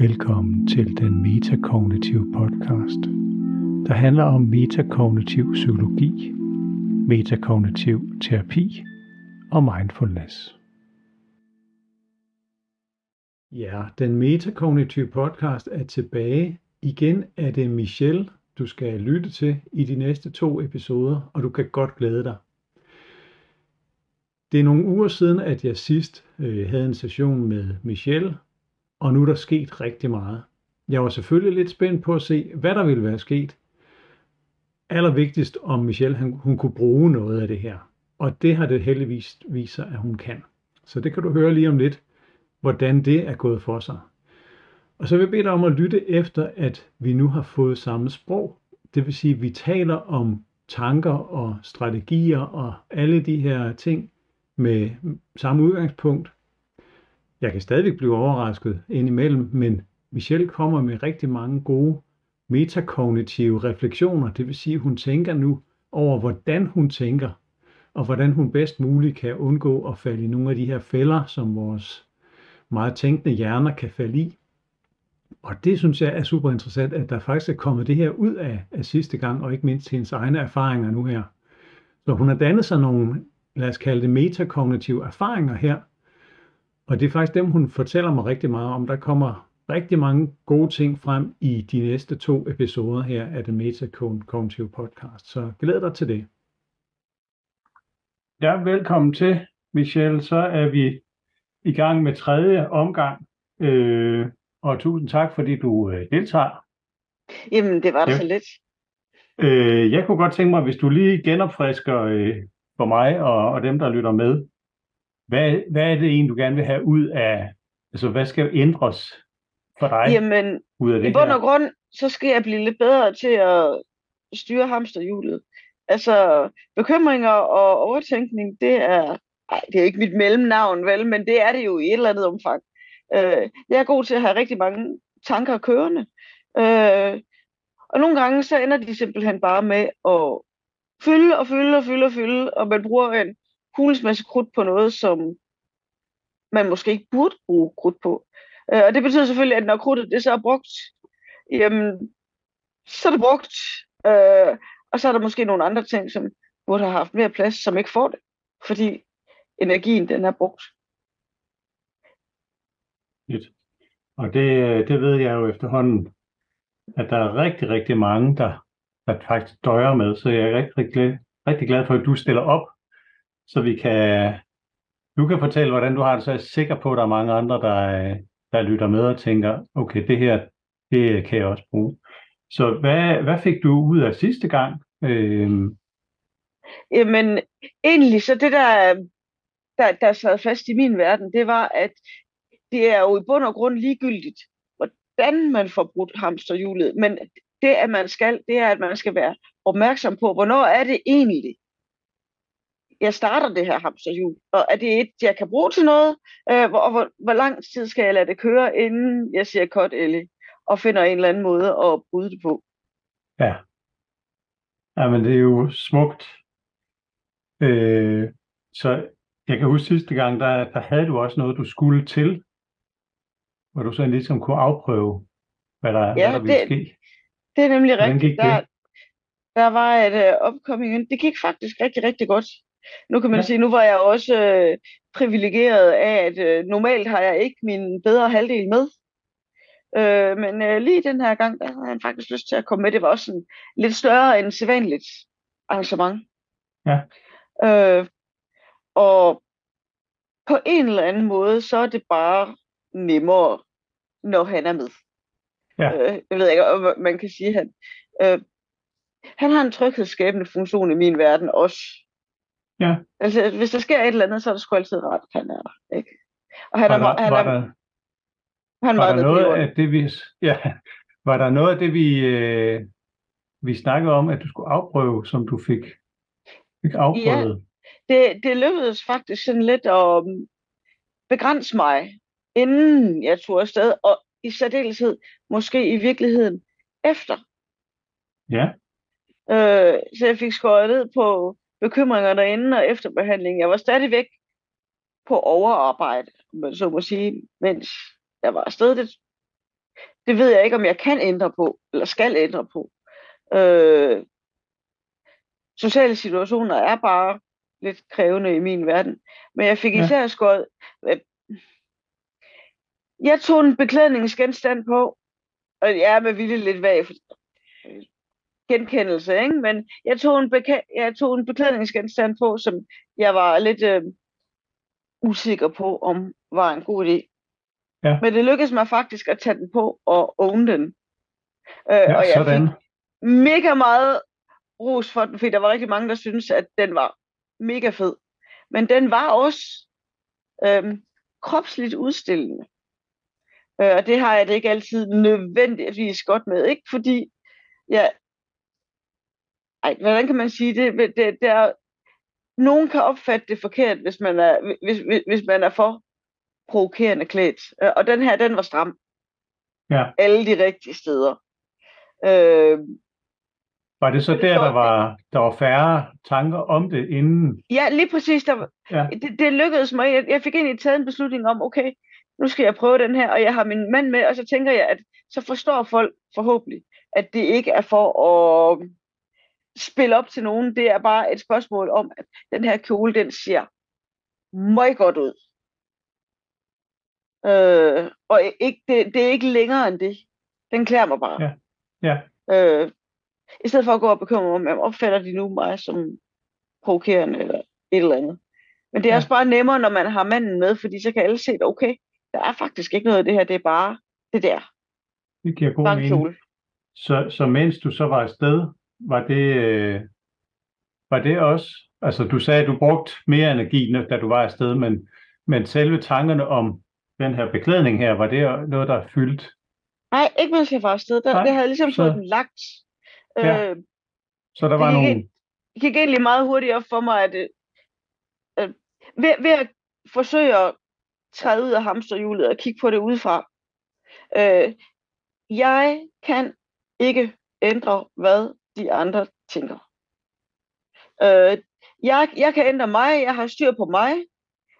Velkommen til den metakognitive podcast, der handler om metakognitiv psykologi, metakognitiv terapi og mindfulness. Ja, den metakognitive podcast er tilbage. Igen er det Michelle, du skal lytte til i de næste to episoder, og du kan godt glæde dig. Det er nogle uger siden, at jeg sidst øh, havde en session med Michelle, og nu er der sket rigtig meget. Jeg var selvfølgelig lidt spændt på at se, hvad der ville være sket. Allervigtigst om Michelle han, hun kunne bruge noget af det her. Og det har det heldigvis vist sig, at hun kan. Så det kan du høre lige om lidt, hvordan det er gået for sig. Og så vil jeg bede dig om at lytte efter, at vi nu har fået samme sprog. Det vil sige, at vi taler om tanker og strategier og alle de her ting med samme udgangspunkt. Jeg kan stadigvæk blive overrasket indimellem, men Michelle kommer med rigtig mange gode metakognitive refleksioner. Det vil sige, at hun tænker nu over, hvordan hun tænker, og hvordan hun bedst muligt kan undgå at falde i nogle af de her fælder, som vores meget tænkende hjerner kan falde i. Og det synes jeg er super interessant, at der faktisk er kommet det her ud af, af sidste gang, og ikke mindst hendes egne erfaringer nu her. Så hun har dannet sig nogle, lad os kalde det metakognitive erfaringer her, og det er faktisk dem, hun fortæller mig rigtig meget om. Der kommer rigtig mange gode ting frem i de næste to episoder her af det Metakognitive podcast. Så glæd dig til det. Ja, velkommen til, Michelle. Så er vi i gang med tredje omgang. Øh, og tusind tak, fordi du øh, deltager. Jamen, det var da ja. så lidt. Øh, jeg kunne godt tænke mig, hvis du lige genopfrisker øh, for mig og, og dem, der lytter med, hvad, hvad er det egentlig, du gerne vil have ud af, altså hvad skal ændres for dig Jamen, ud af det i bund og grund, så skal jeg blive lidt bedre til at styre hamsterhjulet. Altså, bekymringer og overtænkning, det er, ej, det er ikke mit mellemnavn, vel, men det er det jo i et eller andet omfang. Øh, jeg er god til at have rigtig mange tanker kørende. Øh, og nogle gange, så ender de simpelthen bare med at fylde og fylde og fylde og fylde, og man bruger en hulens masse krudt på noget, som man måske ikke burde bruge krudt på. Øh, og det betyder selvfølgelig, at når krudtet det så er brugt, jamen, så er det brugt. Øh, og så er der måske nogle andre ting, som burde have haft mere plads, som ikke får det. Fordi energien, den er brugt. Lidt. Og det, øh, det ved jeg jo efterhånden, at der er rigtig, rigtig mange, der, der faktisk døjer med. Så jeg er rigtig, rigtig, glad, rigtig glad for, at du stiller op så vi kan, du kan fortælle, hvordan du har det, så jeg er sikker på, at der er mange andre, der, øh, der lytter med og tænker, okay, det her, det kan jeg også bruge. Så hvad, hvad fik du ud af sidste gang? Øhm. Jamen, egentlig så det, der, der, der sad fast i min verden, det var, at det er jo i bund og grund ligegyldigt, hvordan man får brudt hamsterhjulet. Men det, at man skal, det er, at man skal være opmærksom på, hvornår er det egentlig, jeg starter det her hamsterhjul, og er det et, jeg kan bruge til noget, øh, hvor, hvor, hvor lang tid skal jeg lade det køre, inden jeg siger cut Ellie, og finder en eller anden måde at bryde det på. Ja. Ja, men det er jo smukt. Øh, så jeg kan huske sidste gang, der, der havde du også noget, du skulle til, hvor du så ligesom kunne afprøve, hvad der, ja, hvad der ville det, ske. det er nemlig rigtigt. Der, der var et uh, det gik faktisk rigtig, rigtig godt. Nu kan man ja. sige, nu var jeg også øh, privilegeret af, at øh, normalt har jeg ikke min bedre halvdel med. Øh, men øh, lige den her gang, der havde han faktisk lyst til at komme med. Det var også en lidt større end sædvanligt arrangement. Ja. Øh, og på en eller anden måde, så er det bare nemmere, når han er med. Ja. Øh, jeg ved ikke, om man kan sige, at han, øh, han har en tryghedsskabende funktion i min verden også. Ja. Altså, hvis der sker et eller andet, så er det sgu altid at han er. Ikke? Og han var er, der, han var er, der, han var der noget af det, vi, ja, var der noget af det, vi, øh, vi snakkede om, at du skulle afprøve, som du fik, fik afprøvet? Ja, det, det lykkedes faktisk sådan lidt at um, begrænse mig, inden jeg tog afsted, og i særdeleshed måske i virkeligheden efter. Ja. Øh, så jeg fik skåret ned på bekymringer derinde og efterbehandling. Jeg var stadigvæk på overarbejde, så må sige, mens jeg var afsted. Det det ved jeg ikke, om jeg kan ændre på, eller skal ændre på. Øh, sociale situationer er bare lidt krævende i min verden. Men jeg fik især ja. skåret... Øh, jeg tog en beklædningsgenstand på, og jeg er med vilje lidt vag for genkendelse, ikke? men jeg tog, en beka- jeg tog en beklædningsgenstand på, som jeg var lidt øh, usikker på, om var en god idé. Ja. Men det lykkedes mig faktisk at tage den på og own den. Øh, ja, og jeg sådan. fik mega meget ros for den, fordi der var rigtig mange, der syntes, at den var mega fed. Men den var også øh, kropsligt udstillende. Øh, og det har jeg det ikke altid nødvendigvis godt med. Ikke fordi jeg... Ej, hvordan kan man sige det? det, det er, nogen kan opfatte det forkert, hvis man er, hvis, hvis, hvis man er for provokerende klædt. Øh, og den her, den var stram. Ja. Alle de rigtige steder. Øh, var det så der, der var, der var færre tanker om det inden? Ja, lige præcis. Der, ja. det, det lykkedes mig. Jeg, jeg fik egentlig taget en beslutning om, okay, nu skal jeg prøve den her, og jeg har min mand med, og så tænker jeg, at så forstår folk forhåbentlig, at det ikke er for at spille op til nogen. Det er bare et spørgsmål om, at den her kjole, den ser meget godt ud. Øh, og ikke, det, det er ikke længere end det. Den klæder mig bare. Ja. ja. Øh, I stedet for at gå og bekymre mig om, opfatter de nu mig som provokerende eller et eller andet. Men det er ja. også bare nemmere, når man har manden med, fordi så kan alle se, at okay, der er faktisk ikke noget af det her, det er bare det der. Det giver god mening. Så, så mens du så var afsted, var det, øh, var det også, altså du sagde, at du brugte mere energi, da du var afsted, men, men selve tankerne om den her beklædning her, var det noget, der er fyldt? Nej, ikke mens jeg var afsted. Der, Nej, det havde ligesom så... fået den lagt. Ja. Øh, så der var det nogle... Det gik egentlig meget hurtigt op for mig, at øh, ved, ved at forsøge at træde ud af hamsterhjulet og kigge på det udefra. Øh, jeg kan ikke ændre, hvad de andre tænker. Øh, jeg, jeg kan ændre mig, jeg har styr på mig,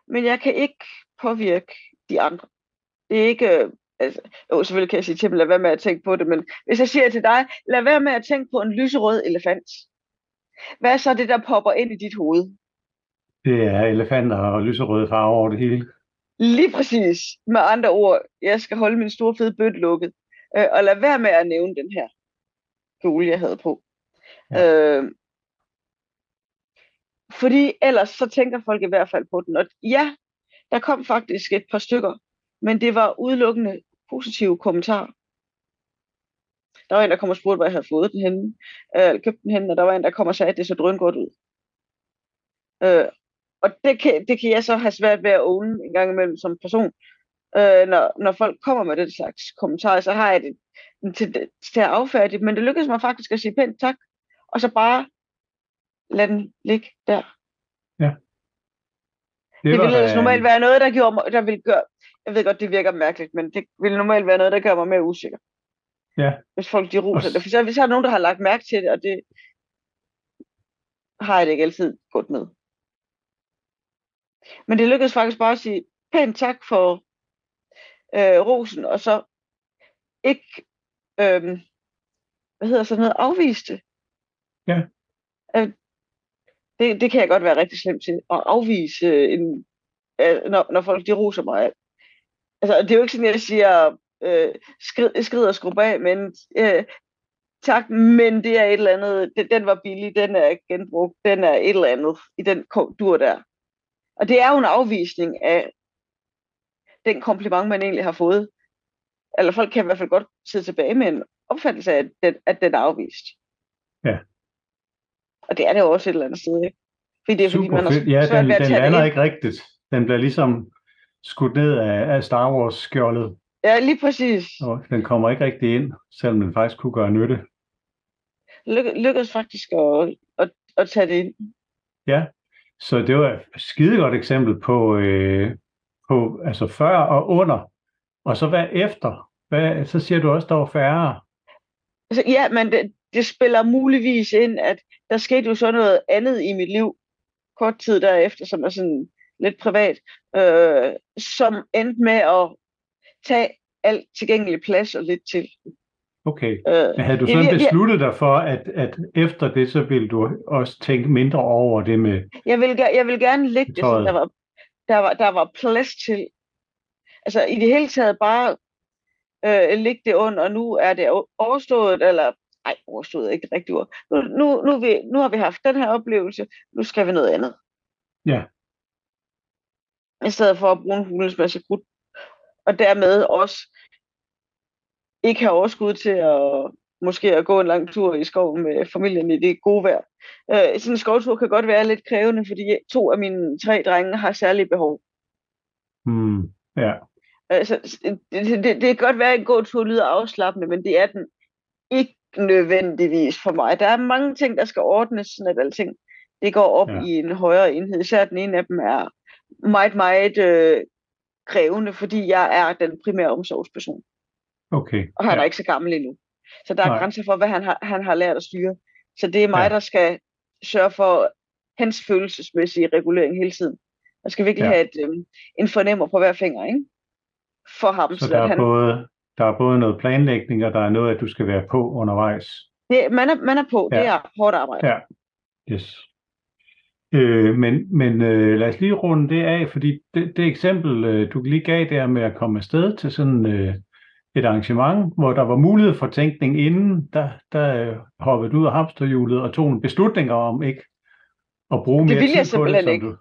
men jeg kan ikke påvirke de andre. Det er ikke, øh, altså, jo, selvfølgelig kan jeg sige til dem, lad være med at tænke på det, men hvis jeg siger til dig, lad være med at tænke på en lyserød elefant. Hvad er så det, der popper ind i dit hoved? Det er elefanter og lyserøde farver over det hele. Lige præcis. Med andre ord, jeg skal holde min store fede bøtte lukket. Øh, og lad være med at nævne den her kjole, jeg havde på. Ja. Øh, fordi ellers så tænker folk i hvert fald på den. Og ja, der kom faktisk et par stykker, men det var udelukkende positive kommentarer. Der var en, der kom og spurgte, hvor jeg havde fået den henne, øh, eller købt den henne, og der var en, der kom og sagde, at det så drøn godt ud. Øh, og det kan, det kan jeg så have svært ved at own en gang imellem som person. Øh, når, når folk kommer med den slags kommentarer, så har jeg det til, til at affærdige men det lykkedes mig faktisk at sige pænt tak, og så bare lade den ligge der. Ja. Det, det ville ellers normalt være noget, der, gjorde mig, der ville gøre, jeg ved godt, det virker mærkeligt, men det ville normalt være noget, der gør mig mere usikker. Ja. Hvis folk de roser det. For så, hvis der er nogen, der har lagt mærke til det, og det har jeg det ikke altid gået med. Men det lykkedes faktisk bare at sige pænt tak for øh, rosen, og så ikke, øh, hvad hedder sådan noget, afviste. Ja. Øh, det, det kan jeg godt være rigtig slemt til, at afvise en, øh, når, når folk de roser mig. Altså, det er jo ikke sådan, at jeg siger, øh, skrid, skrid og skrub af, men øh, tak, men det er et eller andet, den, den var billig, den er genbrugt, den er et eller andet i den dur der. Og det er jo en afvisning af den kompliment, man egentlig har fået. Eller folk kan i hvert fald godt sidde tilbage med en opfattelse af, at den, at den er afvist. Ja. Og det er det jo også et eller andet sted, ikke? Fordi det er, Super fordi man fedt. Ja, den, den lander ikke rigtigt. Den bliver ligesom skudt ned af, af Star Wars-skjoldet. Ja, lige præcis. Og den kommer ikke rigtig ind, selvom den faktisk kunne gøre nytte. Lyk- lykkedes faktisk at, at, at tage det ind. Ja, så det var et skide godt eksempel på, øh, på altså før og under. Og så hvad efter? Hvad, så siger du også, der var færre. Altså, ja, men det, det spiller muligvis ind, at der skete jo så noget andet i mit liv kort tid derefter, som er sådan lidt privat, øh, som endte med at tage alt tilgængelig plads og lidt til. Okay. Øh, Men havde du sådan jeg, besluttet dig for, at, at efter det, så ville du også tænke mindre over det med Jeg vil, jeg vil gerne lægge det, så der var, der, var, der var plads til. Altså i det hele taget bare øh, lægge det under, og nu er det overstået, eller ej, overstået er ikke rigtigt ord. Nu, nu, nu, vi, nu har vi haft den her oplevelse, nu skal vi noget andet. Ja. I stedet for at bruge en hulens masse krudt. Og dermed også ikke have overskud til at måske at gå en lang tur i skoven med familien i det gode vejr. Øh, sådan en skovtur kan godt være lidt krævende, fordi to af mine tre drenge har særlige behov. Mm, ja. Altså, det, det, det kan godt være, at en god tur lyder afslappende, men det er den ikke nødvendigvis for mig. Der er mange ting, der skal ordnes, sådan at alting det går op ja. i en højere enhed. Især den ene af dem er meget, meget øh, krævende, fordi jeg er den primære omsorgsperson. Okay. Og han ja. er ikke så gammel endnu. Så der er Nej. grænser for, hvad han har, han har lært at styre. Så det er mig, ja. der skal sørge for hans følelsesmæssige regulering hele tiden. Jeg skal virkelig ja. have et, øh, en fornemmer på hver finger, ikke? For ham. Så, så der, er han... både, der er både noget planlægning, og der er noget, at du skal være på undervejs. Det, man, er, man er på. Ja. Det er hårdt arbejde. Ja. Yes. Øh, men men øh, lad os lige runde det af, fordi det, det eksempel, øh, du lige gav der med at komme afsted til sådan øh, et arrangement, hvor der var mulighed for tænkning inden, der, der øh, hoppede du ud af hamsterhjulet og tog en beslutning om ikke at bruge det mere tid på det. Som ikke. Du...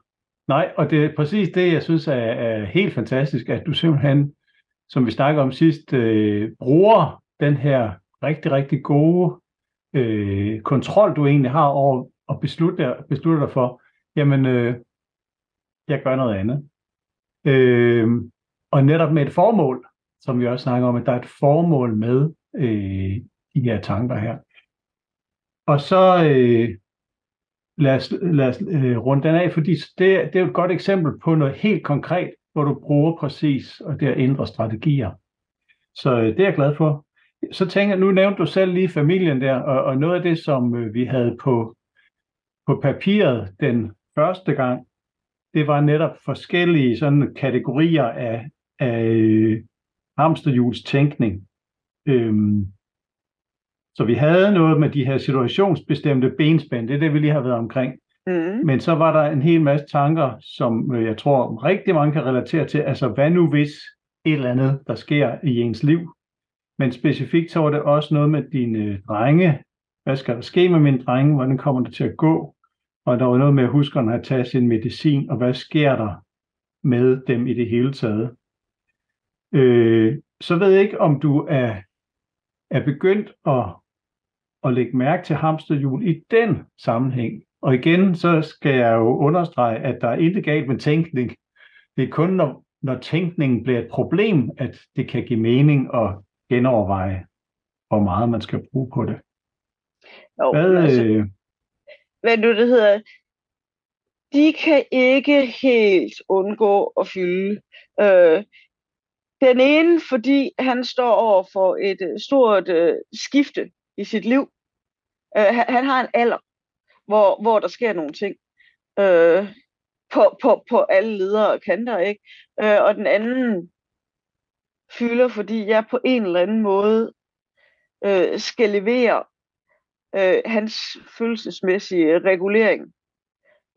Nej, og det er præcis det, jeg synes er, er helt fantastisk, at du simpelthen, som vi snakkede om sidst, øh, bruger den her rigtig, rigtig gode øh, kontrol, du egentlig har over at beslutte, beslutte dig for, jamen, øh, jeg gør noget andet. Øh, og netop med et formål, som vi også snakker om, at der er et formål med øh, de her tanker her. Og så øh, lad os, lad os øh, runde den af, fordi det, det er jo et godt eksempel på noget helt konkret, hvor du bruger præcis og der ændrer strategier. Så øh, det er jeg glad for. Så tænker nu nævnte du selv lige familien der, og, og noget af det, som øh, vi havde på, på papiret den første gang, det var netop forskellige sådan kategorier af, af øh, hamsterhjuls tænkning. Øhm, så vi havde noget med de her situationsbestemte benspænd, det er det, vi lige har været omkring. Mm. Men så var der en hel masse tanker, som øh, jeg tror rigtig mange kan relatere til. Altså, hvad nu hvis et eller andet, der sker i ens liv? Men specifikt så var det også noget med dine drenge. Hvad skal der ske med mine drenge? Hvordan kommer det til at gå? Og der var noget med, at huskerne at tage sin medicin, og hvad sker der med dem i det hele taget. Øh, så ved jeg ikke, om du er, er begyndt at, at lægge mærke til hamsterhjul i den sammenhæng. Og igen, så skal jeg jo understrege, at der er intet galt med tænkning. Det er kun, når, når tænkningen bliver et problem, at det kan give mening at genoverveje, hvor meget man skal bruge på det. Jo, Hvad, altså, øh, hvad nu det hedder, de kan ikke helt undgå at fylde. Øh, den ene, fordi han står over for et øh, stort øh, skifte i sit liv. Øh, han, han har en alder, hvor, hvor der sker nogle ting øh, på, på, på alle ledere og kanter. Ikke? Øh, og den anden fylder, fordi jeg på en eller anden måde øh, skal levere øh, hans følelsesmæssige regulering.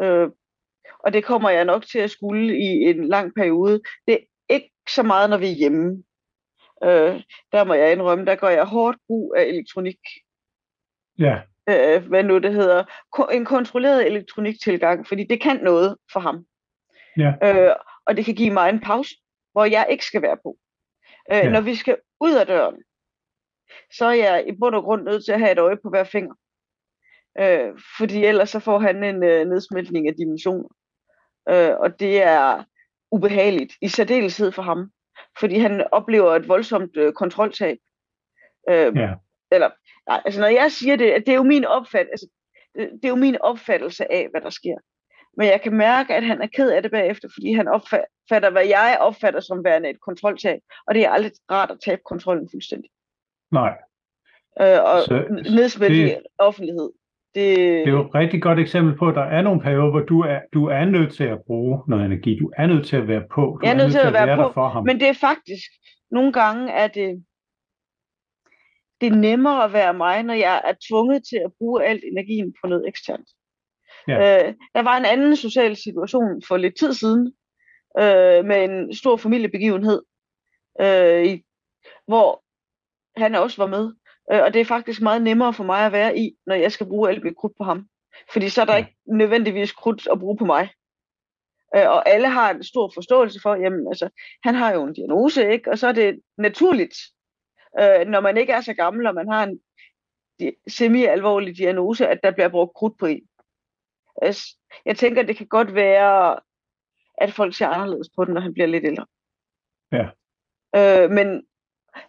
Øh, og det kommer jeg nok til at skulle i en lang periode. Det er ikke så meget, når vi er hjemme. Øh, der må jeg indrømme, der går jeg hårdt brug af elektronik. Ja. Øh, hvad nu det hedder. En kontrolleret elektroniktilgang, fordi det kan noget for ham. Ja. Øh, og det kan give mig en pause, hvor jeg ikke skal være på. Øh, ja. Når vi skal ud af døren, så er jeg i bund og grund nødt til at have et øje på hver finger. Øh, fordi ellers så får han en øh, nedsmeltning af dimensioner. Øh, og det er ubehageligt, i særdeleshed for ham. Fordi han oplever et voldsomt øh, kontroltab. Øh, ja. Eller, nej, altså når jeg siger det, det er jo min opfattelse, altså, det er jo min opfattelse af, hvad der sker. Men jeg kan mærke, at han er ked af det bagefter, fordi han opfatter, hvad jeg opfatter som værende et kontroltab. Og det er aldrig rart at tabe kontrollen fuldstændig. Nej. Øh, og så, nedsmætte det, offentlighed. Det, det er jo et rigtig godt eksempel på, at der er nogle perioder, hvor du er, du er nødt til at bruge noget energi. Du er nødt til at være på. Du jeg er nødt til at, at være, være på, for ham. Men det er faktisk nogle gange er det, det er nemmere at være mig, når jeg er tvunget til at bruge alt energien på noget eksternt. Ja. Øh, der var en anden social situation for lidt tid siden, øh, med en stor familiebegivenhed, øh, i, hvor han også var med. Øh, og det er faktisk meget nemmere for mig at være i, når jeg skal bruge alt mit krudt på ham. Fordi så er der ja. ikke nødvendigvis krudt at bruge på mig. Øh, og alle har en stor forståelse for, jamen altså, han har jo en diagnose, ikke? Og så er det naturligt, øh, når man ikke er så gammel, og man har en semi-alvorlig diagnose, at der bliver brugt krudt på en. Jeg tænker, det kan godt være, at folk ser anderledes på den, når han bliver lidt ældre. Ja. Øh, men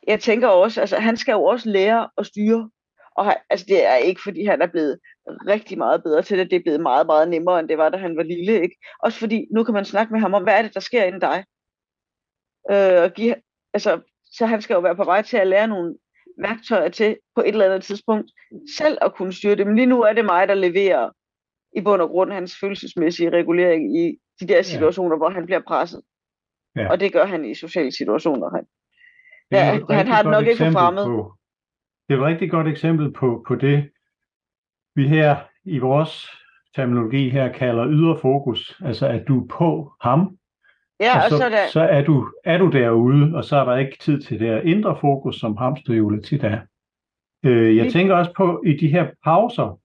jeg tænker også, altså han skal jo også lære at styre. Og han, altså det er ikke, fordi han er blevet rigtig meget bedre til det. Det er blevet meget, meget nemmere, end det var, da han var lille. Ikke? Også fordi, nu kan man snakke med ham om, hvad er det, der sker inden dig? Øh, og give, altså, så han skal jo være på vej til at lære nogle værktøjer til på et eller andet tidspunkt selv at kunne styre det. Men lige nu er det mig, der leverer i bund og grund hans følelsesmæssige regulering i de der situationer, ja. hvor han bliver presset. Ja. Og det gør han i sociale situationer. Han, ja, han har det nok ikke forfremmet. På, det er et rigtig godt eksempel på, på det, vi her i vores terminologi her kalder ydre fokus. Altså at du er på ham, Ja, og så, og så, der... så er, du, er du derude, og så er der ikke tid til det indre fokus, som hamsterhjulet tit er. Øh, jeg tænker også på, i de her pauser,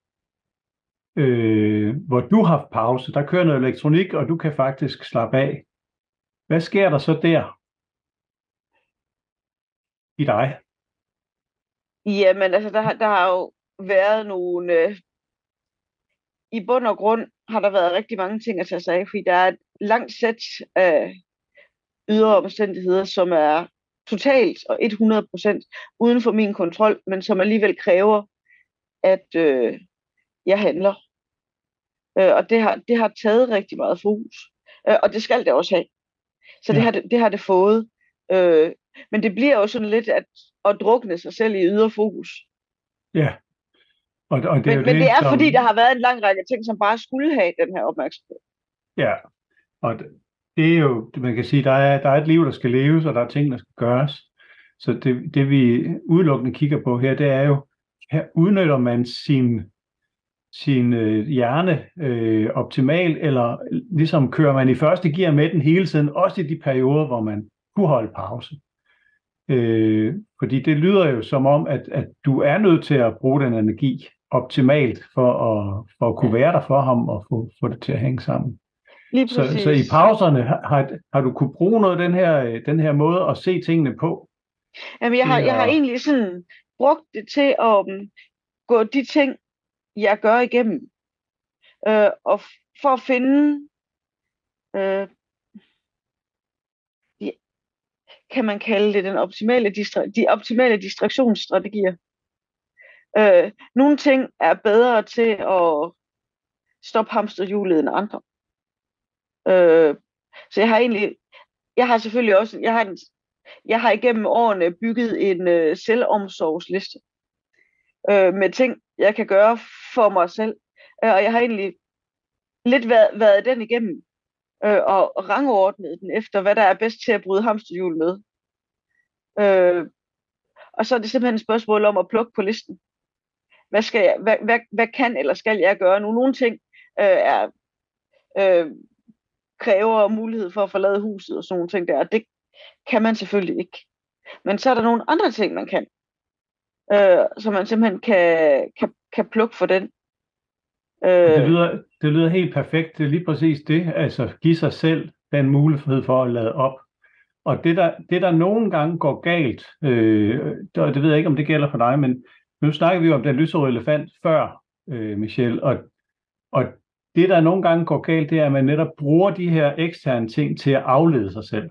øh, hvor du har pause, der kører noget elektronik, og du kan faktisk slappe af. Hvad sker der så der i dig? Jamen, altså, der, der har jo været nogle... Øh, I bund og grund har der været rigtig mange ting at tage sig af, fordi der er langt sæt af ydre omstændigheder, som er totalt og 100% uden for min kontrol, men som alligevel kræver, at øh, jeg handler. Øh, og det har, det har taget rigtig meget fokus. Øh, og det skal det også have. Så ja. det, har det, det har det fået. Øh, men det bliver jo sådan lidt at, at drukne sig selv i ydre fokus. Ja. Og, og det men, er men det er som... fordi, der har været en lang række ting, som bare skulle have den her opmærksomhed. Ja, og det er jo, man kan sige, der er, der er et liv, der skal leves, og der er ting, der skal gøres. Så det, det vi udelukkende kigger på her, det er jo, her udnytter man sin sin øh, hjerne øh, optimalt, eller ligesom kører man i første gear med den hele tiden, også i de perioder, hvor man kunne holde pause. Øh, fordi det lyder jo som om, at, at du er nødt til at bruge den energi optimalt for at, for at kunne være der for ham og få, få det til at hænge sammen. Lige så, så i pauserne har, har du kunne bruge noget af den her, den her måde at se tingene på? Jamen, jeg har, jeg har egentlig sådan brugt det til at um, gå de ting, jeg gør igennem. Øh, og for at finde, øh, de, kan man kalde det den optimale distra- de optimale distraktionsstrategier. Øh, nogle ting er bedre til at stoppe hamsterhjulet end andre. Øh, så jeg har egentlig, jeg har selvfølgelig også, jeg har, en, jeg har igennem årene bygget en øh, selvomsorgsliste øh, med ting, jeg kan gøre for mig selv. Øh, og jeg har egentlig lidt været, været den igennem øh, og rangordnet den efter, hvad der er bedst til at bryde hamsterhjul med. Øh, og så er det simpelthen et spørgsmål om at plukke på listen. Hvad, skal jeg, hvad, hvad, hvad kan eller skal jeg gøre nu? Nogle ting øh, er, øh, kræver mulighed for at forlade huset og sådan nogle ting der. Det kan man selvfølgelig ikke. Men så er der nogle andre ting, man kan øh, så man simpelthen kan, kan, kan plukke for den. Øh, det, lyder, det lyder helt perfekt. Det er lige præcis det. Altså give sig selv den mulighed for at lade op. Og det der, det der nogle gange går galt, øh, det, det ved jeg ikke, om det gælder for dig, men nu snakker vi jo om den lyserøde elefant før, øh, Michelle, og, og det der nogle gange går galt, det er, at man netop bruger de her eksterne ting til at aflede sig selv.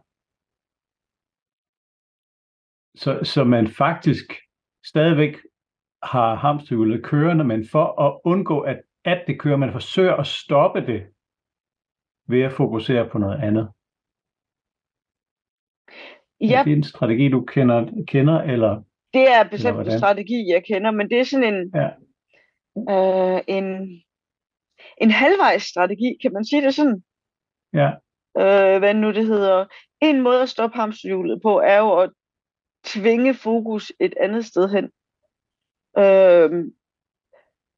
Så, så man faktisk stadigvæk har hamsterhjulet kørende, men for at undgå, at, at det kører, man forsøger at stoppe det ved at fokusere på noget andet. Ja. Er det en strategi, du kender, kender eller Det er bestemt en strategi, jeg kender, men det er sådan en, ja. øh, en, en halvvejs strategi, kan man sige det sådan? Ja. Øh, hvad nu det hedder. En måde at stoppe hamsterhjulet på, er jo at tvinge fokus et andet sted hen. Øh,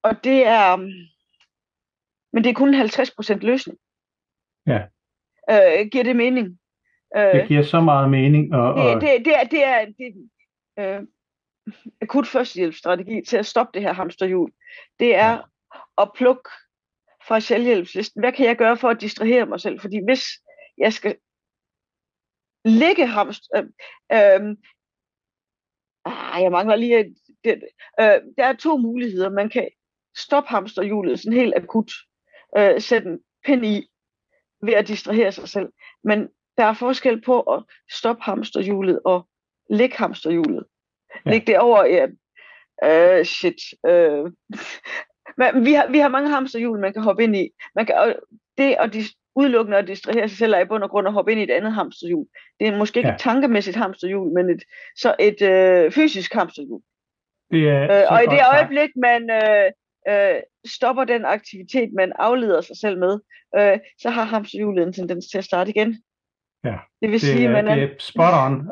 og det er, men det er kun en 50% løsning. Ja. Øh, giver det mening? Øh, det giver så meget mening. Og, og... Det, det, det er, det er det, øh, akut førstehjælpsstrategi til at stoppe det her hamsterhjul. Det er ja. at plukke fra selvhjælpslisten. Hvad kan jeg gøre for at distrahere mig selv? Fordi hvis jeg skal ligge hamster... Øh, øh, ah, jeg mangler lige... Det, øh, der er to muligheder. Man kan stoppe hamsterhjulet sådan helt akut. Øh, sætte en pind i ved at distrahere sig selv. Men der er forskel på at stoppe hamsterhjulet og lægge hamsterhjulet. Ja. Læg det over, ja, uh, shit. Uh, men vi har, vi har mange hamsterhjul, man kan hoppe ind i. Man kan, og det at dis, udelukkende at distrahere sig selv er i bund og grund at hoppe ind i et andet hamsterhjul. Det er måske ikke ja. et tankemæssigt hamsterhjul, men et, så et uh, fysisk hamsterhjul. Det er uh, og i det øjeblik, man uh, uh, stopper den aktivitet, man afleder sig selv med, uh, så har hamsterhjulet en tendens til at starte igen. Ja, det vil det sige, man er... det er spot on.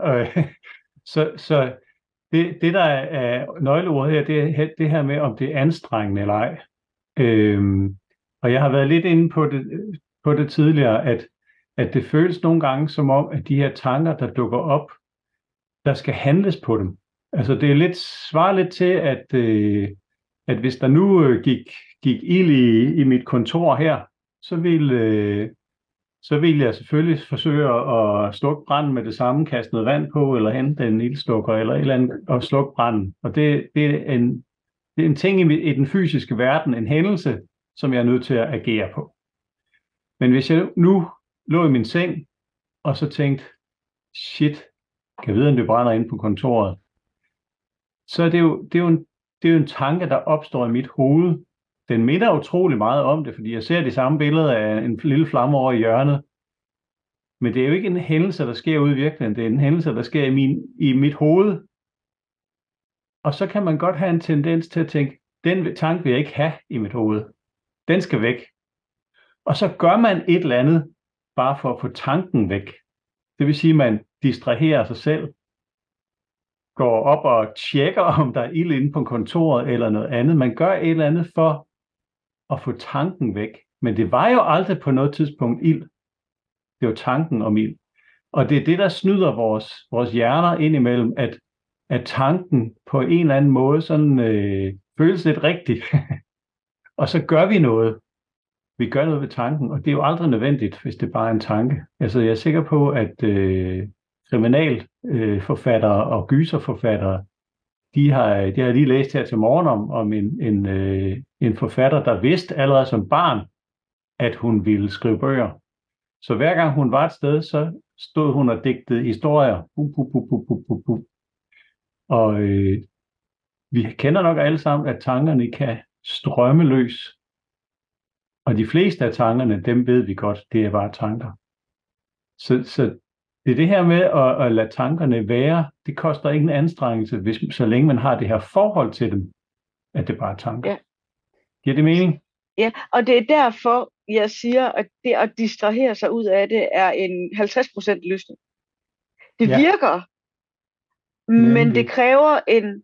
så, så det, det, der er nøgleordet her, det er det her med, om det er anstrengende eller ej. Øhm, og jeg har været lidt inde på det, på det tidligere, at, at det føles nogle gange som om, at de her tanker, der dukker op, der skal handles på dem. Altså det er lidt, svarer lidt til, at, øh, at hvis der nu øh, gik, gik ild i, i mit kontor her, så ville, øh, så vil jeg selvfølgelig forsøge at slukke branden med det samme, kaste noget vand på, eller hente en ildstukker, eller et eller andet, og slukke branden. Og det, det, er en, det er en ting i, i den fysiske verden, en hændelse, som jeg er nødt til at agere på. Men hvis jeg nu lå i min seng, og så tænkte, shit, kan jeg vide, om det brænder ind på kontoret, så er det jo, det er jo, en, det er jo en tanke, der opstår i mit hoved, den minder utrolig meget om det, fordi jeg ser de samme billeder af en lille flamme over i hjørnet. Men det er jo ikke en hændelse, der sker ude i virkeligheden. Det er en hændelse, der sker i, min, i mit hoved. Og så kan man godt have en tendens til at tænke, den tanke vil jeg ikke have i mit hoved. Den skal væk. Og så gør man et eller andet, bare for at få tanken væk. Det vil sige, at man distraherer sig selv, går op og tjekker, om der er ild inde på kontoret eller noget andet. Man gør et eller andet for at få tanken væk. Men det var jo aldrig på noget tidspunkt ild. Det var tanken om ild. Og det er det, der snyder vores, vores hjerner indimellem, at, at tanken på en eller anden måde sådan, øh, føles lidt rigtigt. og så gør vi noget. Vi gør noget ved tanken, og det er jo aldrig nødvendigt, hvis det bare er en tanke. Altså, jeg er sikker på, at øh, kriminalforfattere øh, og gyserforfattere, de har, de har lige læst her til morgen om, om en, en, øh, en forfatter, der vidste allerede som barn, at hun ville skrive bøger. Så hver gang hun var et sted, så stod hun og digtede historier. Bu, bu, bu, bu, bu, bu, bu. Og øh, vi kender nok alle sammen, at tankerne kan strømme løs. Og de fleste af tankerne, dem ved vi godt, det er bare tanker. Så, så det er det her med at, at lade tankerne være, det koster ingen anstrengelse, hvis, så længe man har det her forhold til dem, at det bare er tanker. Ja. Giver det mening? Ja, og det er derfor, jeg siger, at det at distrahere sig ud af det er en 50% løsning. Det ja. virker, men Nemlig. det kræver en,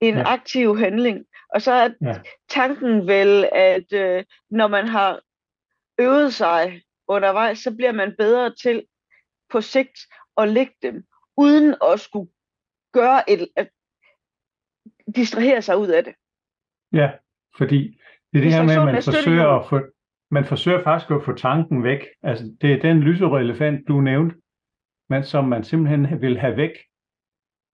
en ja. aktiv handling. Og så er ja. tanken vel, at øh, når man har øvet sig undervejs, så bliver man bedre til på sigt at lægge dem, uden at skulle gøre et, at distrahere sig ud af det. Ja, fordi det er det her med, at man forsøger at få, man forsøger faktisk at få tanken væk. Altså, det er den lyserøde elefant, du nævnte, men som man simpelthen vil have væk.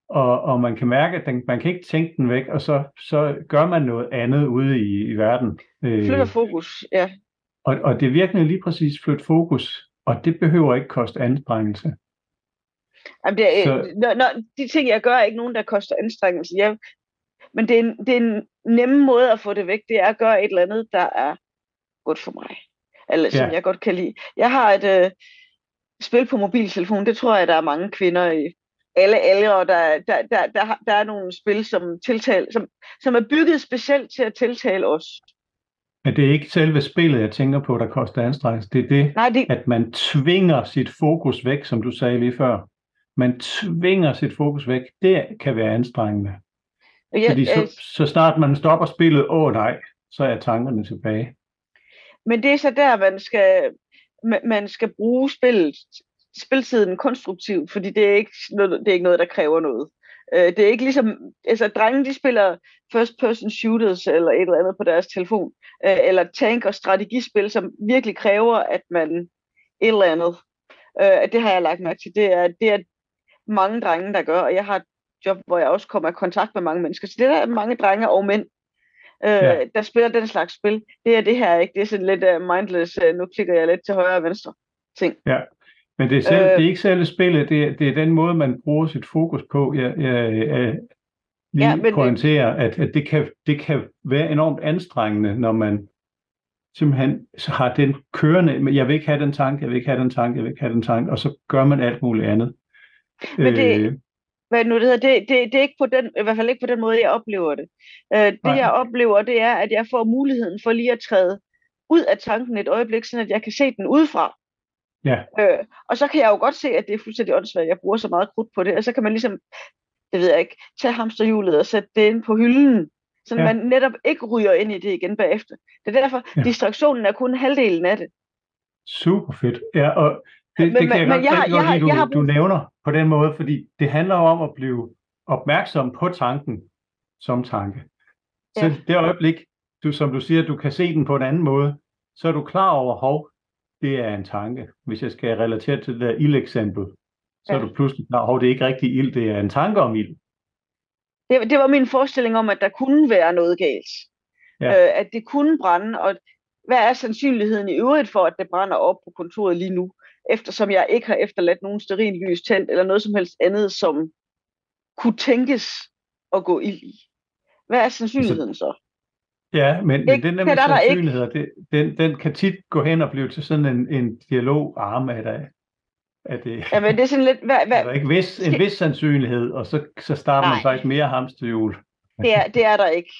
Og, og man kan mærke, at den, man kan ikke tænke den væk, og så, så gør man noget andet ude i, i verden. Flytter øh, fokus, ja. Og, og det er virkelig lige præcis flytte fokus. Og det behøver ikke koste anstrengelse. Jamen det er, så... når, når, de ting, jeg gør, er ikke nogen, der koster anstrengelse. Jeg, men det er, en, det er en nemme måde at få det væk. Det er at gøre et eller andet, der er godt for mig. Eller som ja. jeg godt kan lide. Jeg har et øh, spil på mobiltelefon. Det tror jeg, der er mange kvinder i alle aldre, der, der, der, der, der er nogle spil, som, tiltal, som, som er bygget specielt til at tiltale os. Men det er ikke selve spillet, jeg tænker på, der koster anstrengelse. Det er det, Nej, det... at man tvinger sit fokus væk, som du sagde lige før. man tvinger sit fokus væk, det kan være anstrengende. Ja, Fordi øh, så, så snart man stopper spillet, åh nej, så er tankerne tilbage. Men det er så der, man skal, man- skal bruge spillet, spiltiden konstruktivt, fordi det er ikke noget, det er ikke noget der kræver noget. Øh, Det er ikke ligesom, altså drenge de spiller first person shooters eller et eller andet på deres telefon, øh, eller tank- og strategispil, som virkelig kræver, at man et eller andet. Det har jeg lagt mærke til. Det er, det er mange drenge, der gør, og jeg har job, hvor jeg også kommer i kontakt med mange mennesker. Så det der er mange drenge og mænd, øh, Ja. der spiller den slags spil. Det er det her ikke. Det er sådan lidt uh, mindless, uh, nu klikker jeg lidt til højre og venstre ting. Men det er, selv, Øh. det er ikke selve spillet, det er, det er den måde, man bruger sit fokus på. Jeg, jeg, jeg lige Ja, ja, men pointerer, at, at det, kan, det kan være enormt anstrengende, når man simpelthen har den kørende, men jeg vil ikke have den tanke, jeg vil ikke have den tanke, jeg vil ikke have den tanke, og så gør man alt muligt andet. Men det- Øh, Hvad nu det hedder, det, det, det er ikke på den, i hvert fald ikke på den måde, jeg oplever det. Uh, det Nej. jeg oplever, det er, at jeg får muligheden for lige at træde ud af tanken et øjeblik, sådan at jeg kan se den udefra. Ja. Øh, og så kan jeg jo godt se, at det er fuldstændig åndssvagt, at jeg bruger så meget krudt på det, og så kan man ligesom, det ved jeg ikke, tage hamsterhjulet og sætte det ind på hylden, så Ja. man netop ikke ryger ind i det igen bagefter. Det er derfor, Ja. distraktionen er kun halvdelen af det. Super fedt. Ja, og det, Men- det kan jeg men godt, jeg godt jeg har- lide, jeg har du, du nævner på den måde, fordi det handler om at blive opmærksom på tanken som tanke. Så Ja. det øjeblik, du, som du siger, du kan se den på en anden måde, så er du klar over, hov, det er en tanke. Hvis jeg skal relatere til det der ildeksempel, så er Ja. du pludselig klar, hov, det er ikke rigtig ild, det er en tanke om ild. Det, det var min forestilling om, at der kunne være noget galt. Ja. Øh, at det kunne brænde, og hvad er sandsynligheden i øvrigt for, at det brænder op på kontoret lige nu? Eftersom jeg ikke har efterladt nogen stearinlys tændt, eller noget som helst andet, som kunne tænkes at gå ild i. Hvad er sandsynligheden så? Ja, men, men Ikke- den der med den er der sandsynligheder, det, den, den kan tit gå hen og blive til sådan en, en dialog, arm af det. Er, det, Jamen, det er sådan lidt, hvad, er der hvad, ikke vis, en vis sandsynlighed, og så, så starter man Nej. faktisk mere hamsterhjul. det, er, det er der ikke.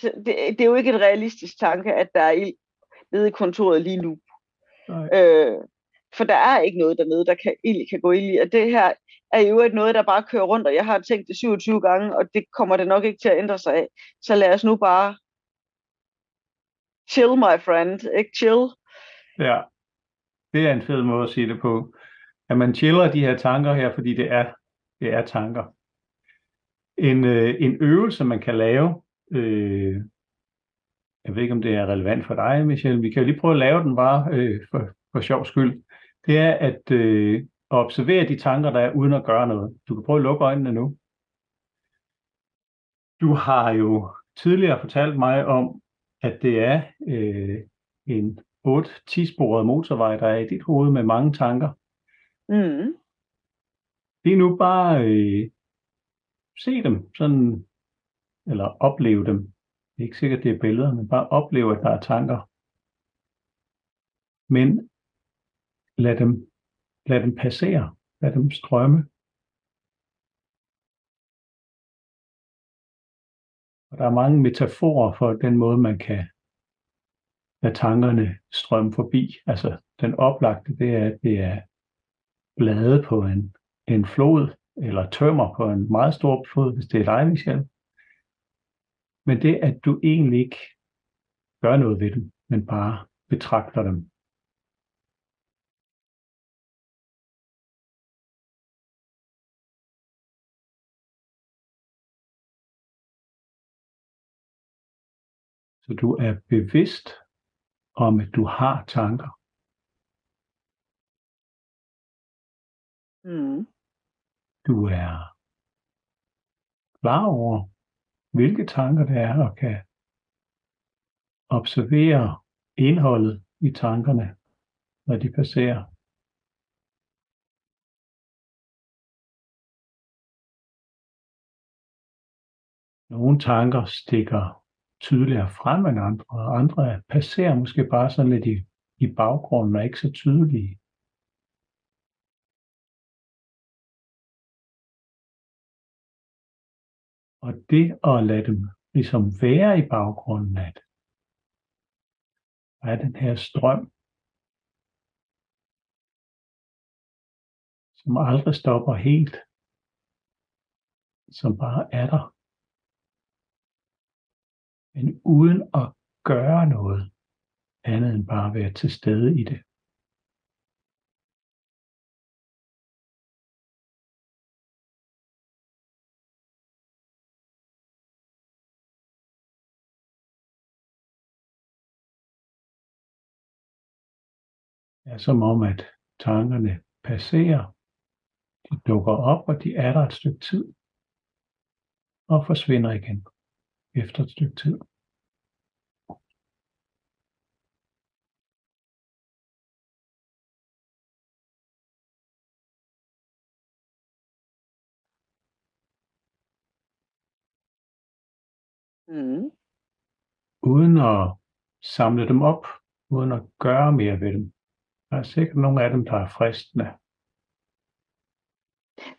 Så det, det er jo ikke et realistisk tanke, at der er ild nede i kontoret lige nu. Nej. Øh, for der er ikke noget dernede, der kan, egentlig kan gå ind i. Og det her er jo et noget, der bare kører rundt, og jeg har tænkt det 27 gange, og det kommer det nok ikke til at ændre sig af. Så lad os nu bare chill, my friend. Ikke chill. Ja, det er en fed måde at sige det på. At man chiller de her tanker her, fordi det er, det er tanker. En, øh, en øvelse, man kan lave, øh, jeg ved ikke, om det er relevant for dig, Michelle, vi kan jo lige prøve at lave den bare øh, for, for sjov skyld. Det er at øh, observere de tanker, der er, uden at gøre noget. Du kan prøve at lukke øjnene nu. Du har jo tidligere fortalt mig om, at det er øh, en 8-10-sporet motorvej, der er i dit hoved med mange tanker. Mm. Lige nu bare øh, se dem, sådan, eller opleve dem. Det er ikke sikkert, det er billeder, men bare opleve, at der er tanker. Men lad dem, lad dem passere. Lad dem strømme. Og der er mange metaforer for den måde, man kan lade tankerne strømme forbi. Altså den oplagte, det er, at det er blade på en, en flod, eller tømmer på en meget stor flod, hvis det er dig, Michel. Men det, at du egentlig ikke gør noget ved dem, men bare betragter dem. Så du er bevidst om, at du har tanker. Mm. Du er klar over, hvilke tanker det er, og kan observere indholdet i tankerne, når de passerer. Nogle tanker stikker tydeligere frem end andre, og andre passerer måske bare sådan lidt i, i baggrunden og er ikke så tydelige. Og det at lade dem ligesom være i baggrunden at det, der er den her strøm, som aldrig stopper helt, som bare er der. Men uden at gøre noget andet end bare være til stede i det. er som om, at tankerne passerer. De dukker op, og de er der et stykke tid. Og forsvinder igen efter et stykke tid. Mm. Uden at samle dem op, uden at gøre mere ved dem. Der er sikkert nogle af dem, der er fristende.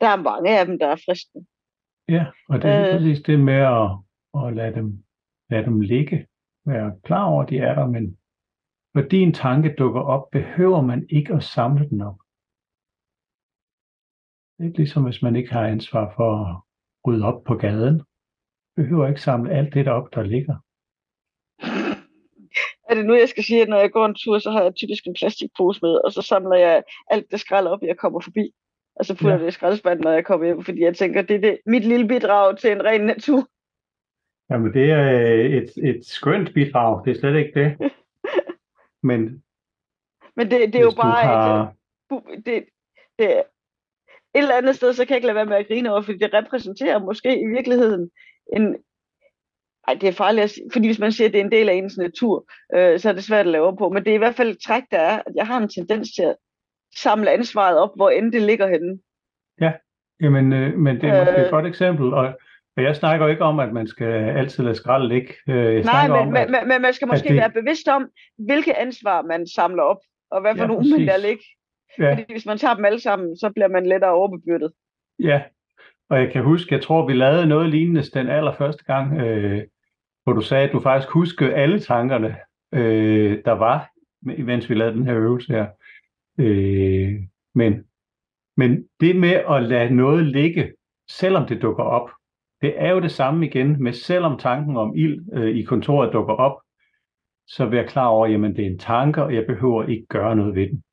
Der er mange af dem, der er fristende. Ja, og det er øh... præcis det med at, at lade, dem, lade dem ligge. Være klar over, at de er der, men fordi en tanke dukker op, behøver man ikke at samle den op. Det er ikke ligesom, hvis man ikke har ansvar for at rydde op på gaden. Behøver ikke samle alt det der op, der ligger er det nu, jeg skal sige, at når jeg går en tur, så har jeg typisk en plastikpose med, og så samler jeg alt det skrald op, jeg kommer forbi. Og så putter ja. det i skraldespanden, når jeg kommer hjem, fordi jeg tænker, det er det, mit lille bidrag til en ren natur. Jamen, det er et, et skønt bidrag, det er slet ikke det. Men, Men det, det er jo bare har... et, det, det, et eller andet sted, så kan jeg ikke lade være med at grine over, fordi det repræsenterer måske i virkeligheden en, ej, det er farligt at sige, fordi hvis man siger, at det er en del af ens natur, øh, så er det svært at lave på. Men det er i hvert fald et træk, der er, at jeg har en tendens til at samle ansvaret op, hvor end det ligger henne. Ja, jamen, øh, men det er måske øh, et godt eksempel, og jeg snakker ikke om, at man skal altid lade skrald ligge. Øh, jeg nej, men, om, men, at, men man skal måske det... være bevidst om, hvilke ansvar man samler op, og hvad for ja, nogle man der ligger. Ja. Fordi hvis man tager dem alle sammen, så bliver man lettere overbebyrdet. Ja, og jeg kan huske, jeg tror, vi lavede noget lignende den allerførste gang, øh, hvor du sagde, at du faktisk huskede alle tankerne, øh, der var, mens vi lavede den her øvelse her. Øh, men, men det med at lade noget ligge, selvom det dukker op, det er jo det samme igen med, selvom tanken om ild øh, i kontoret dukker op, så jeg klar over, at det er en tanke, og jeg behøver ikke gøre noget ved den.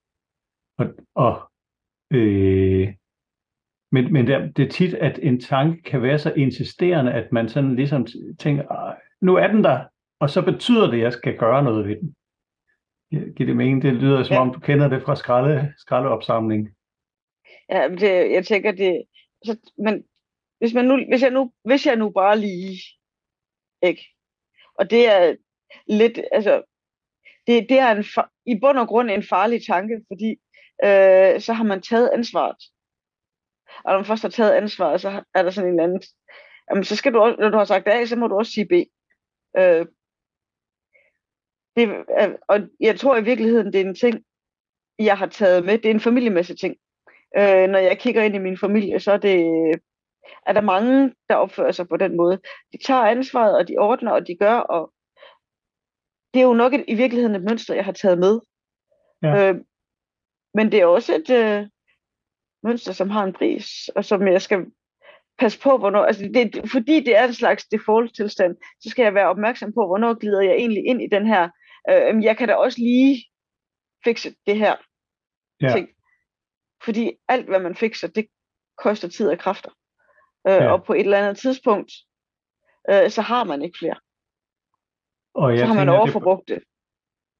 Og, og øh, men, men det, det er tit, at en tanke kan være så insisterende, at man sådan ligesom tænker, nu er den der, og så betyder det, at jeg skal gøre noget ved den. Giver det mening? Det lyder som ja. om, du kender det fra skralde, skraldeopsamling. Ja, det, jeg tænker det, så, men hvis, man nu, hvis, jeg nu, hvis jeg nu bare lige, ikke? Og det er lidt, altså, det, det er en, i bund og grund en farlig tanke, fordi øh, så har man taget ansvaret. Og når man først har taget ansvaret, så er der sådan en anden, jamen så skal du også, når du har sagt A, så må du også sige B. Øh, det, øh, og jeg tror i virkeligheden, det er en ting, jeg har taget med. Det er en familiemæssig ting. Øh, når jeg kigger ind i min familie, så er, det, er der mange, der opfører sig på den måde. De tager ansvaret, og de ordner, og de gør, og det er jo nok et, i virkeligheden et mønster, jeg har taget med. Ja. Øh, men det er også et øh, mønster, som har en pris, og som jeg skal passe på, hvornår, altså det, fordi det er en slags default-tilstand, så skal jeg være opmærksom på, hvornår glider jeg egentlig ind i den her, øh, jeg kan da også lige fikse det her ja. ting. Fordi alt, hvad man fikser, det koster tid og kræfter. Øh, ja. Og på et eller andet tidspunkt, øh, så har man ikke flere. Og jeg så har man tænker, overforbrugt det.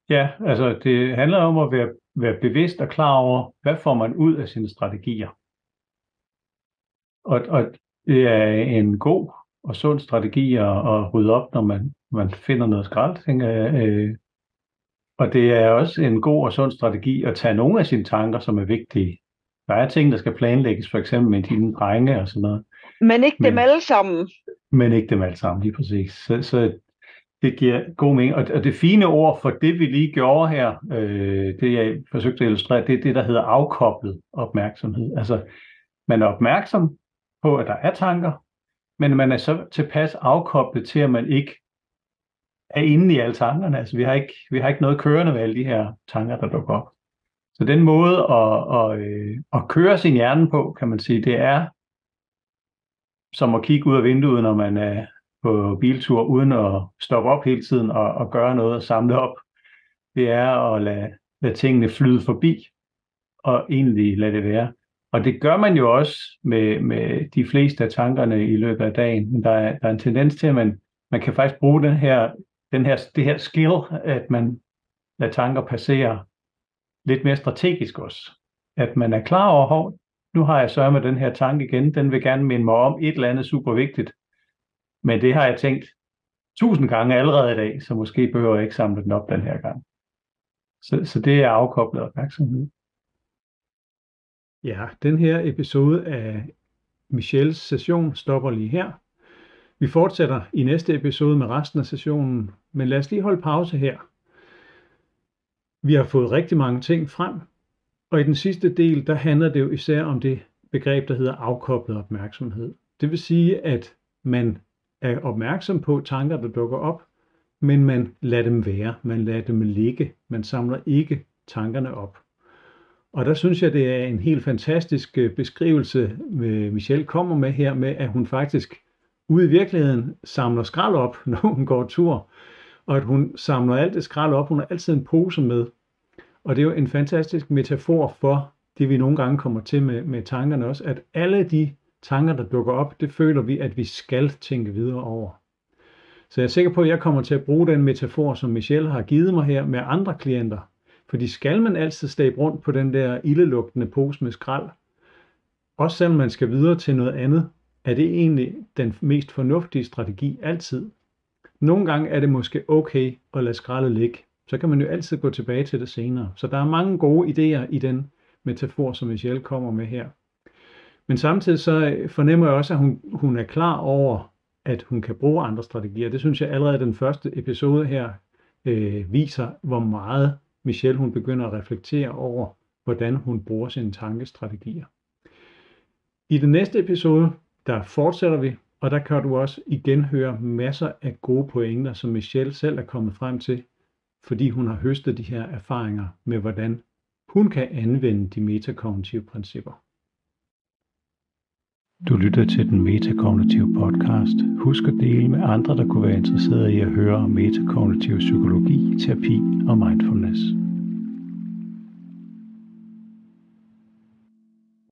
Ja, altså det handler om at være, være bevidst og klar over, hvad får man ud af sine strategier. Og, og det er en god og sund strategi at, at rydde op, når man, man finder noget skrald, tænker jeg. Øh, og det er også en god og sund strategi at tage nogle af sine tanker, som er vigtige. Der er ting, der skal planlægges, for eksempel med dine drenge og sådan noget. Men ikke men, dem alle sammen. Men ikke dem alle sammen, lige præcis. Så, så det giver god mening. Og, og det fine ord for det, vi lige gjorde her, øh, det jeg forsøgte at illustrere, det er det, der hedder afkoblet opmærksomhed. Altså, man er opmærksom på, at der er tanker, men man er så tilpas afkoblet til, at man ikke er inde i alle tankerne. Altså, vi har ikke, vi har ikke noget kørende med alle de her tanker, der dukker op. Så den måde at, at, øh, at køre sin hjerne på, kan man sige, det er som at kigge ud af vinduet, når man er på biltur, uden at stoppe op hele tiden og, og gøre noget og samle op. Det er at lade, lade tingene flyde forbi, og egentlig lade det være. Og det gør man jo også med, med de fleste af tankerne i løbet af dagen. Men der er, der er en tendens til, at man, man kan faktisk bruge den her, den her, det her skill, at man lader tanker passere lidt mere strategisk også. At man er klar over, hov, nu har jeg sørget med den her tanke igen, den vil gerne minde mig om et eller andet super vigtigt. Men det har jeg tænkt tusind gange allerede i dag, så måske behøver jeg ikke samle den op den her gang. Så, så det er afkoblet opmærksomhed. Ja, den her episode af Michels session stopper lige her. Vi fortsætter i næste episode med resten af sessionen, men lad os lige holde pause her. Vi har fået rigtig mange ting frem, og i den sidste del, der handler det jo især om det begreb, der hedder afkoblet opmærksomhed. Det vil sige, at man er opmærksom på tanker, der dukker op, men man lader dem være, man lader dem ligge, man samler ikke tankerne op. Og der synes jeg, det er en helt fantastisk øh, beskrivelse, øh, Michelle kommer med her, med at hun faktisk ude i virkeligheden samler skrald op, når hun går tur, og at hun samler alt det skrald op. Hun har altid en pose med. Og det er jo en fantastisk metafor for det, vi nogle gange kommer til med, med tankerne også, at alle de tanker, der dukker op, det føler vi, at vi skal tænke videre over. Så jeg er sikker på, at jeg kommer til at bruge den metafor, som Michelle har givet mig her med andre klienter. Fordi skal man altid stabe rundt på den der ildelugtende pose med skrald, også selvom man skal videre til noget andet, er det egentlig den mest fornuftige strategi altid. Nogle gange er det måske okay at lade skraldet ligge. Så kan man jo altid gå tilbage til det senere. Så der er mange gode idéer i den metafor, som Michelle kommer med her. Men samtidig så øh, fornemmer jeg også, at hun, hun er klar over, at hun kan bruge andre strategier. Det synes jeg allerede den første episode her øh, viser, hvor meget Michelle hun begynder at reflektere over, hvordan hun bruger sine tankestrategier. I den næste episode, der fortsætter vi, og der kan du også igen høre masser af gode pointer, som Michelle selv er kommet frem til, fordi hun har høstet de her erfaringer med, hvordan hun kan anvende de metakognitive principper. Du lytter til den metakognitive podcast. Husk at dele med andre, der kunne være interesserede i at høre om metakognitiv psykologi, terapi og mindfulness.